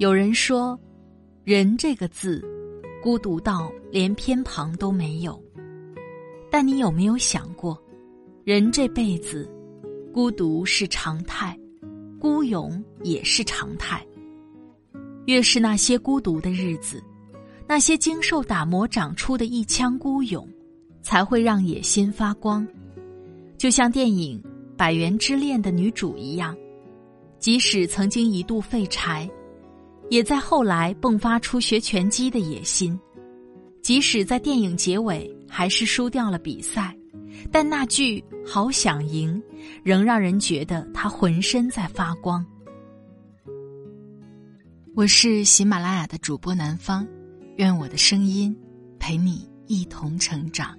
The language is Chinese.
有人说，人这个字，孤独到连偏旁都没有。但你有没有想过，人这辈子，孤独是常态，孤勇也是常态。越是那些孤独的日子，那些经受打磨长出的一腔孤勇，才会让野心发光。就像电影《百元之恋》的女主一样，即使曾经一度废柴，也在后来迸发出学拳击的野心。即使在电影结尾还是输掉了比赛，但那句“好想赢”仍让人觉得他浑身在发光。我是喜马拉雅的主播南方，愿我的声音陪你一同成长。